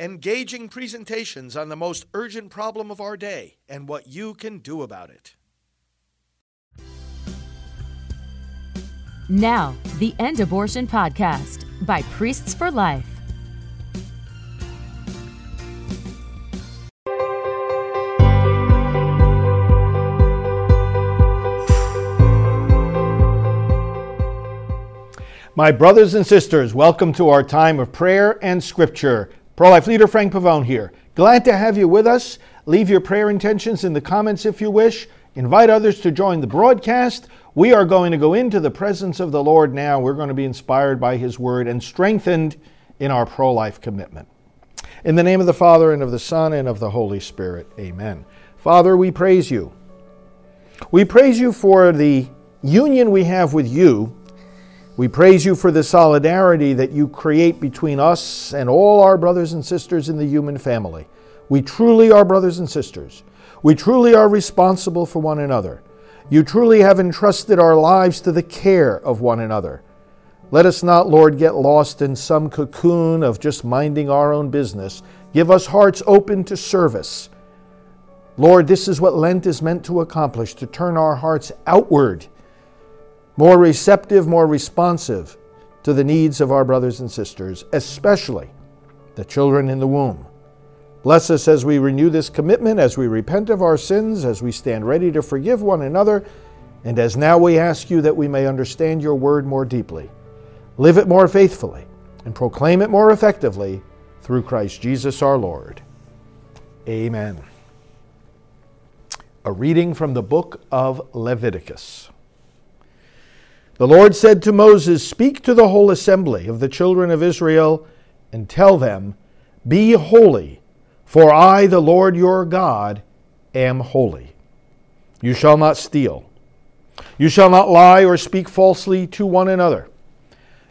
engaging presentations on the most urgent problem of our day and what you can do about it. Now, the End Abortion Podcast by Priests for Life. My brothers and sisters, welcome to our time of prayer and scripture. Pro life leader Frank Pavone here. Glad to have you with us. Leave your prayer intentions in the comments if you wish. Invite others to join the broadcast. We are going to go into the presence of the Lord now. We're going to be inspired by His word and strengthened in our pro life commitment. In the name of the Father, and of the Son, and of the Holy Spirit, amen. Father, we praise you. We praise you for the union we have with you we praise you for the solidarity that you create between us and all our brothers and sisters in the human family. We truly are brothers and sisters. We truly are responsible for one another. You truly have entrusted our lives to the care of one another. Let us not, Lord, get lost in some cocoon of just minding our own business. Give us hearts open to service. Lord, this is what Lent is meant to accomplish to turn our hearts outward more receptive, more responsive to the needs of our brothers and sisters, especially the children in the womb. Bless us as we renew this commitment, as we repent of our sins, as we stand ready to forgive one another, and as now we ask you that we may understand your word more deeply, live it more faithfully, and proclaim it more effectively through Christ Jesus our Lord. Amen. A reading from the book of Leviticus. The Lord said to Moses, Speak to the whole assembly of the children of Israel and tell them, Be holy, for I, the Lord your God, am holy. You shall not steal. You shall not lie or speak falsely to one another.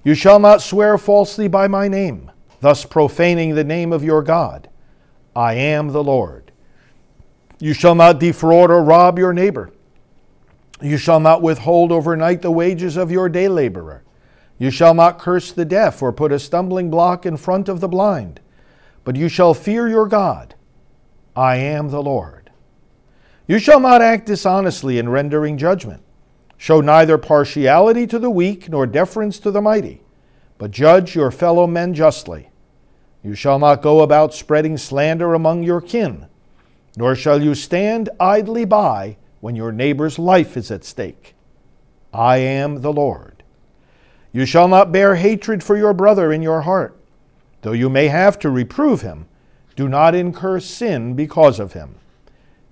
You shall not swear falsely by my name, thus profaning the name of your God. I am the Lord. You shall not defraud or rob your neighbor. You shall not withhold overnight the wages of your day laborer. You shall not curse the deaf or put a stumbling block in front of the blind, but you shall fear your God. I am the Lord. You shall not act dishonestly in rendering judgment. Show neither partiality to the weak nor deference to the mighty, but judge your fellow men justly. You shall not go about spreading slander among your kin, nor shall you stand idly by when your neighbor's life is at stake. I am the Lord. You shall not bear hatred for your brother in your heart. Though you may have to reprove him, do not incur sin because of him.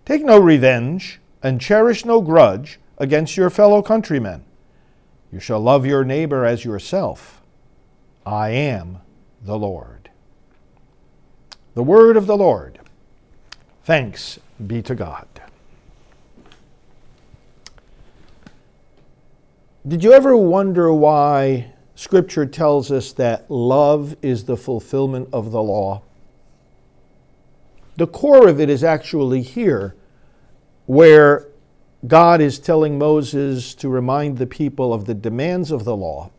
Take no revenge and cherish no grudge against your fellow countrymen. You shall love your neighbor as yourself. I am the Lord. The word of the Lord. Thanks be to God. Did you ever wonder why Scripture tells us that love is the fulfillment of the law? The core of it is actually here, where God is telling Moses to remind the people of the demands of the law.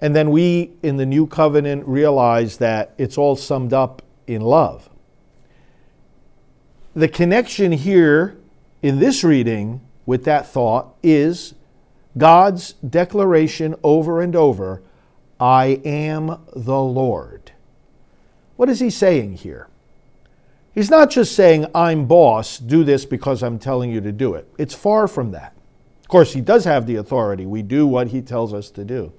And then we in the new covenant realize that it's all summed up in love. The connection here in this reading with that thought is God's declaration over and over I am the Lord. What is he saying here? He's not just saying, I'm boss, do this because I'm telling you to do it. It's far from that. Of course, he does have the authority. We do what he tells us to do.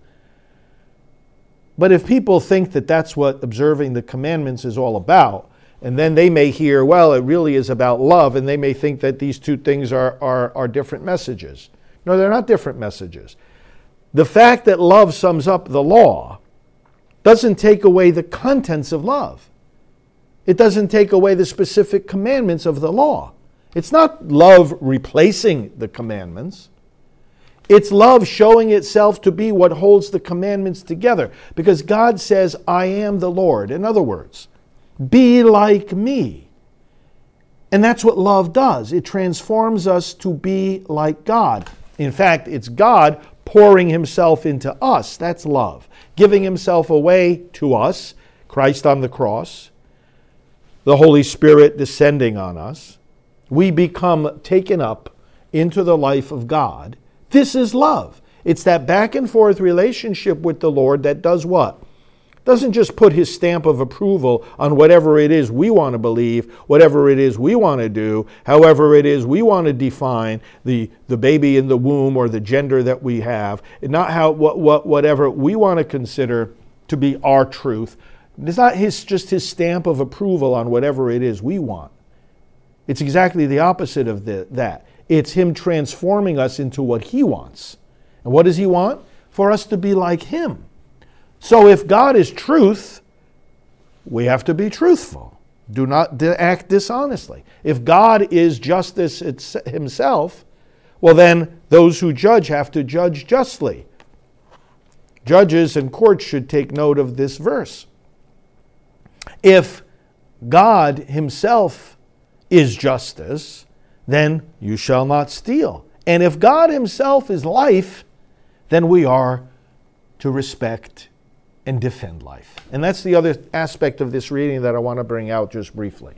But if people think that that's what observing the commandments is all about, and then they may hear, well, it really is about love, and they may think that these two things are, are, are different messages. No, they're not different messages. The fact that love sums up the law doesn't take away the contents of love. It doesn't take away the specific commandments of the law. It's not love replacing the commandments. It's love showing itself to be what holds the commandments together. Because God says, I am the Lord. In other words, be like me. And that's what love does. It transforms us to be like God. In fact, it's God pouring himself into us. That's love. Giving himself away to us. Christ on the cross, the Holy Spirit descending on us, we become taken up into the life of God. This is love. It's that back and forth relationship with the Lord that does what? Doesn't just put his stamp of approval on whatever it is we want to believe, whatever it is we want to do, however it is we want to define the, the baby in the womb or the gender that we have, not how what, what whatever we want to consider to be our truth. It's not his just his stamp of approval on whatever it is we want. It's exactly the opposite of the, that. It's him transforming us into what he wants. And what does he want? For us to be like him. So if God is truth, we have to be truthful. Do not act dishonestly. If God is justice himself, well, then those who judge have to judge justly. Judges and courts should take note of this verse. If God himself is justice, then you shall not steal. And if God himself is life, then we are to respect and defend life. And that's the other aspect of this reading that I want to bring out just briefly.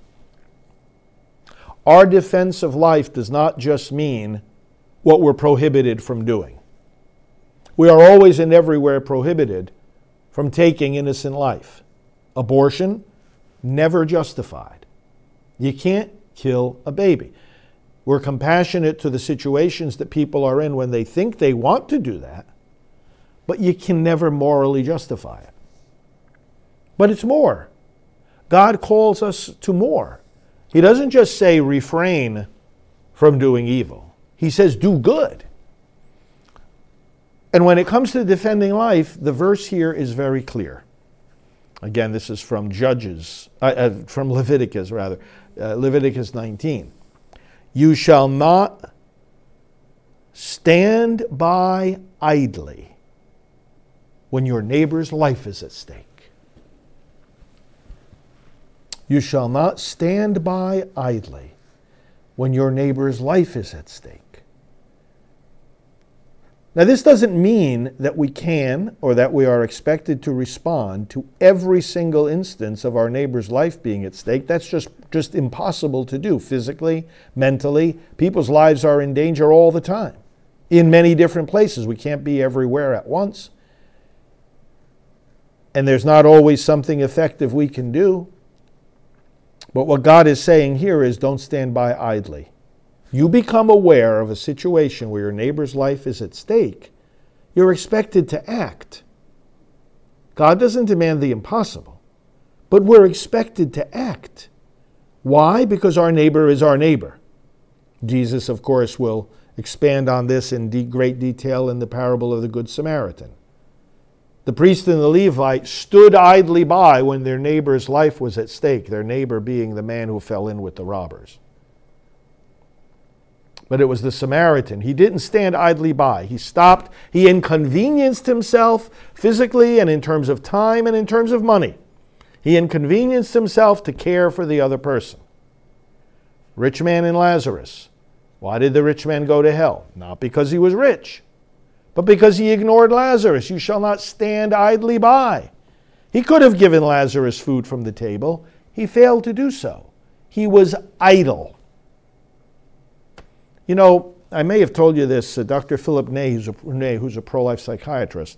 Our defense of life does not just mean what we're prohibited from doing. We are always and everywhere prohibited from taking innocent life. Abortion, never justified. You can't kill a baby. We're compassionate to the situations that people are in when they think they want to do that but you can never morally justify it. But it's more. God calls us to more. He doesn't just say refrain from doing evil, He says do good. And when it comes to defending life, the verse here is very clear. Again, this is from Judges, uh, uh, from Leviticus, rather, uh, Leviticus 19. You shall not stand by idly when your neighbor's life is at stake. You shall not stand by idly when your neighbor's life is at stake. Now, this doesn't mean that we can or that we are expected to respond to every single instance of our neighbor's life being at stake. That's just, just impossible to do physically, mentally. People's lives are in danger all the time in many different places. We can't be everywhere at once and there's not always something effective we can do. But what God is saying here is don't stand by idly. You become aware of a situation where your neighbor's life is at stake, you're expected to act. God doesn't demand the impossible, but we're expected to act. Why? Because our neighbor is our neighbor. Jesus, of course, will expand on this in de- great detail in the parable of the Good Samaritan. The priest and the Levite stood idly by when their neighbor's life was at stake, their neighbor being the man who fell in with the robbers. But it was the Samaritan. He didn't stand idly by. He stopped. He inconvenienced himself physically and in terms of time and in terms of money. He inconvenienced himself to care for the other person. Rich man and Lazarus. Why did the rich man go to hell? Not because he was rich, but because he ignored Lazarus. You shall not stand idly by. He could have given Lazarus food from the table. He failed to do so. He was idle. You know, I may have told you this. Uh, Dr. Philip Ney, who's a, Ney, who's a pro life psychiatrist,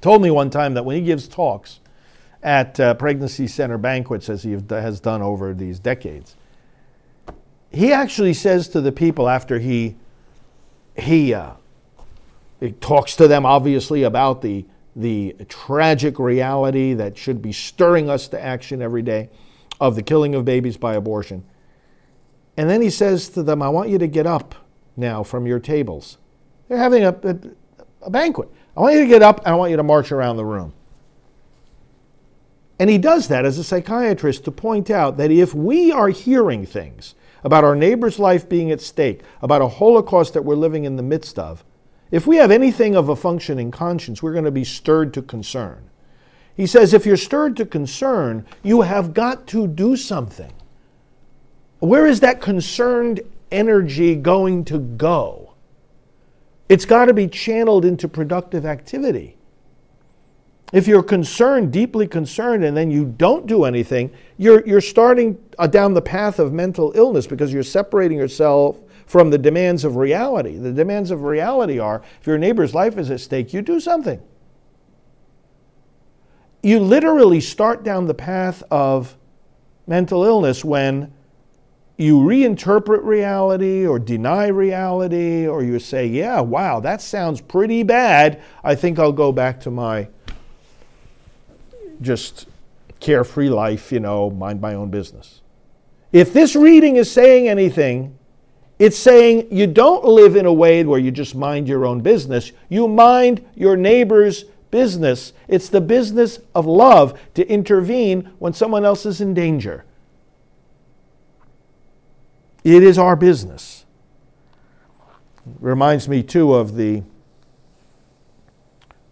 told me one time that when he gives talks at uh, pregnancy center banquets, as he has done over these decades, he actually says to the people after he, he uh, it talks to them, obviously, about the, the tragic reality that should be stirring us to action every day of the killing of babies by abortion. And then he says to them, I want you to get up now from your tables. They're having a, a, a banquet. I want you to get up and I want you to march around the room. And he does that as a psychiatrist to point out that if we are hearing things about our neighbor's life being at stake, about a Holocaust that we're living in the midst of, if we have anything of a functioning conscience, we're going to be stirred to concern. He says, if you're stirred to concern, you have got to do something. Where is that concerned energy going to go? It's got to be channeled into productive activity. if you're concerned, deeply concerned, and then you don't do anything, you're, you're starting uh, down the path of mental illness because you're separating yourself from the demands of reality. The demands of reality are if your neighbor's life is at stake, you do something. You literally start down the path of mental illness when you reinterpret reality or deny reality, or you say, Yeah, wow, that sounds pretty bad. I think I'll go back to my just carefree life, you know, mind my own business. If this reading is saying anything, it's saying you don't live in a way where you just mind your own business. You mind your neighbor's business. It's the business of love to intervene when someone else is in danger. It is our business. Reminds me too of the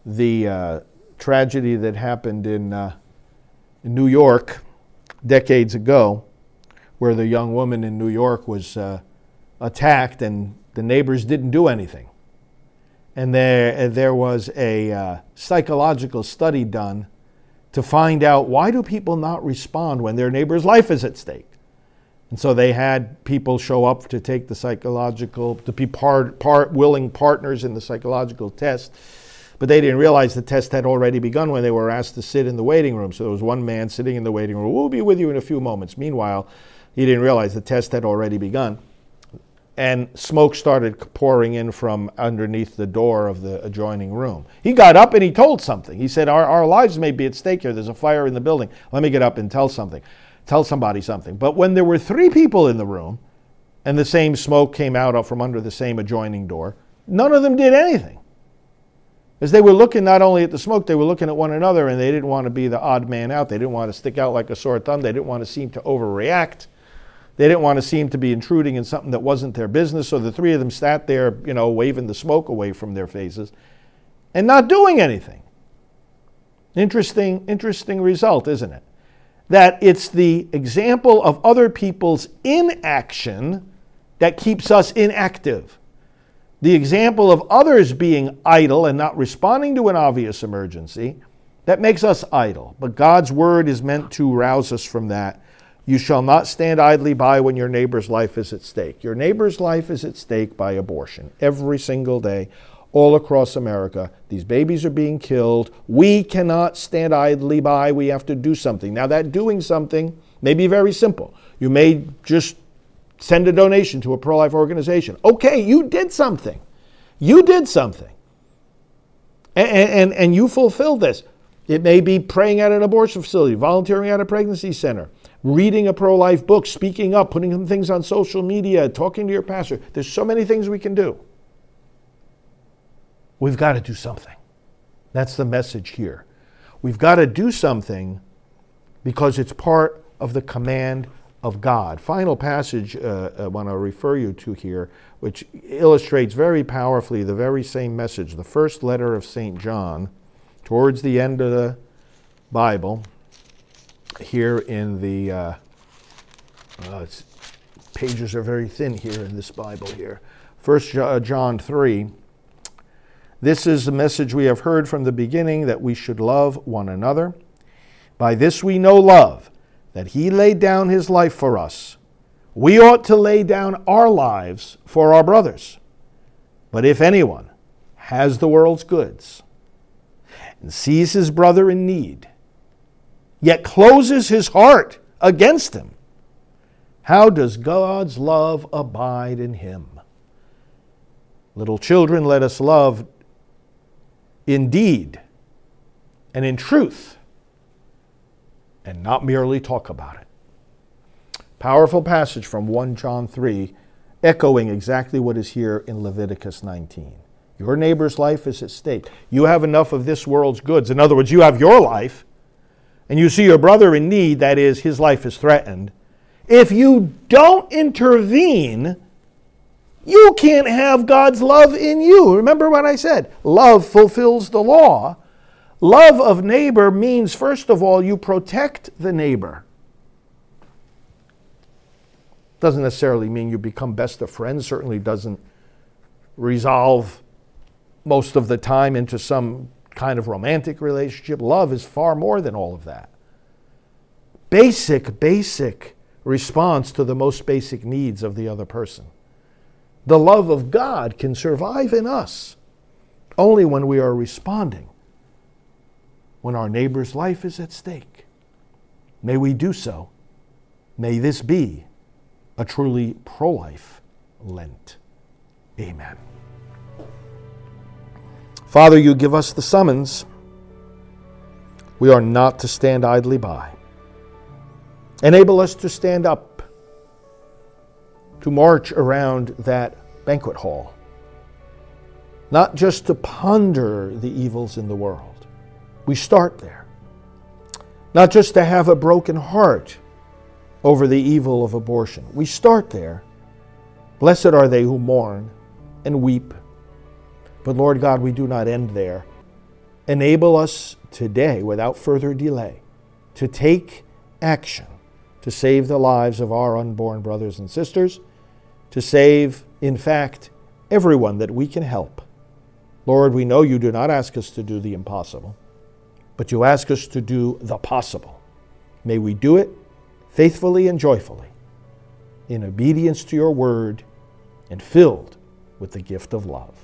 the uh, tragedy that happened in, uh, in New York decades ago, where the young woman in New York was uh, attacked and the neighbors didn't do anything. And there, there was a uh, psychological study done to find out why do people not respond when their neighbor's life is at stake. And so they had people show up to take the psychological, to be part, part willing partners in the psychological test. But they didn't realize the test had already begun when they were asked to sit in the waiting room. So there was one man sitting in the waiting room. We'll be with you in a few moments. Meanwhile, he didn't realize the test had already begun. And smoke started pouring in from underneath the door of the adjoining room. He got up and he told something. He said, Our, our lives may be at stake here. There's a fire in the building. Let me get up and tell something tell somebody something. But when there were three people in the room and the same smoke came out from under the same adjoining door, none of them did anything. As they were looking not only at the smoke, they were looking at one another and they didn't want to be the odd man out. They didn't want to stick out like a sore thumb. They didn't want to seem to overreact. They didn't want to seem to be intruding in something that wasn't their business. So the three of them sat there, you know, waving the smoke away from their faces and not doing anything. Interesting, interesting result, isn't it? that it's the example of other people's inaction that keeps us inactive. The example of others being idle and not responding to an obvious emergency that makes us idle. But God's word is meant to rouse us from that. You shall not stand idly by when your neighbor's life is at stake. Your neighbor's life is at stake by abortion every single day all across America. These babies are being killed. We cannot stand idly by. We have to do something. Now, that doing something may be very simple. You may just send a donation to a pro life organization. Okay, you did something. You did something. And, and, and you fulfilled this. It may be praying at an abortion facility, volunteering at a pregnancy center, reading a pro life book, speaking up, putting things on social media, talking to your pastor. There's so many things we can do. We've got to do something. That's the message here. We've got to do something because it's part of the command of God. Final passage uh, I want to refer you to here, which illustrates very powerfully the very same message. The first letter of St. John, towards the end of the Bible, here in the uh, uh, pages are very thin here in this Bible here. First John 3 this is the message we have heard from the beginning that we should love one another. By this we know love, that he laid down his life for us. We ought to lay down our lives for our brothers. But if anyone has the world's goods and sees his brother in need, yet closes his heart against him, how does God's love abide in him? Little children, let us love in deed and in truth, and not merely talk about it. Powerful passage from 1 John 3, echoing exactly what is here in Leviticus 19. Your neighbor's life is at stake. You have enough of this world's goods. In other words, you have your life, and you see your brother in need, that is, his life is threatened. If you don't intervene, you can't have God's love in you. Remember what I said love fulfills the law. Love of neighbor means, first of all, you protect the neighbor. Doesn't necessarily mean you become best of friends, certainly doesn't resolve most of the time into some kind of romantic relationship. Love is far more than all of that. Basic, basic response to the most basic needs of the other person. The love of God can survive in us only when we are responding, when our neighbor's life is at stake. May we do so. May this be a truly pro life Lent. Amen. Father, you give us the summons. We are not to stand idly by. Enable us to stand up, to march around that banquet hall, not just to ponder the evils in the world. We start there. Not just to have a broken heart over the evil of abortion. We start there. Blessed are they who mourn and weep. But Lord God, we do not end there. Enable us today, without further delay, to take action to save the lives of our unborn brothers and sisters, to save, in fact, everyone that we can help. Lord, we know you do not ask us to do the impossible, but you ask us to do the possible. May we do it faithfully and joyfully, in obedience to your word and filled with the gift of love.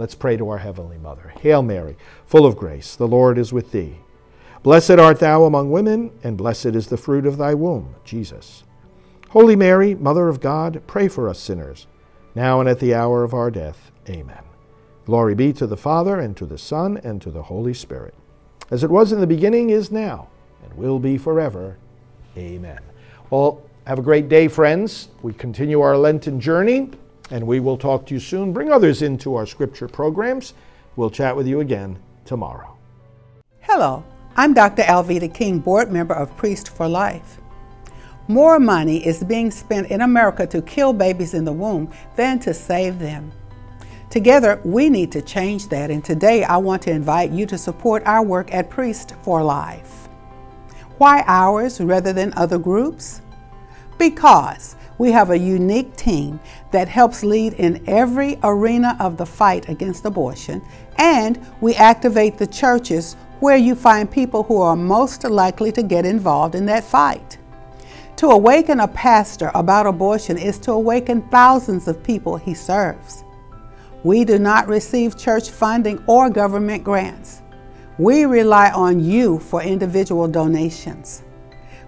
Let's pray to our Heavenly Mother. Hail Mary, full of grace, the Lord is with thee. Blessed art thou among women, and blessed is the fruit of thy womb, Jesus. Holy Mary, Mother of God, pray for us sinners, now and at the hour of our death. Amen. Glory be to the Father, and to the Son, and to the Holy Spirit, as it was in the beginning, is now, and will be forever. Amen. Well, have a great day, friends. We continue our Lenten journey, and we will talk to you soon. Bring others into our scripture programs. We'll chat with you again tomorrow. Hello. I'm Dr. Alveda King, board member of Priests for Life. More money is being spent in America to kill babies in the womb than to save them. Together, we need to change that, and today I want to invite you to support our work at Priests for Life. Why ours rather than other groups? Because we have a unique team that helps lead in every arena of the fight against abortion, and we activate the churches where you find people who are most likely to get involved in that fight. To awaken a pastor about abortion is to awaken thousands of people he serves. We do not receive church funding or government grants. We rely on you for individual donations.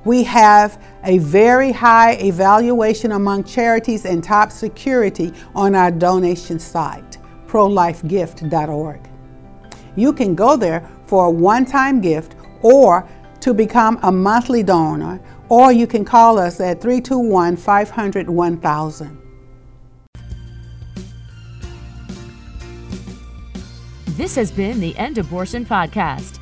We have a very high evaluation among charities and top security on our donation site, prolifegift.org. You can go there for a one time gift or to become a monthly donor, or you can call us at 321 500 1000. This has been the End Abortion Podcast.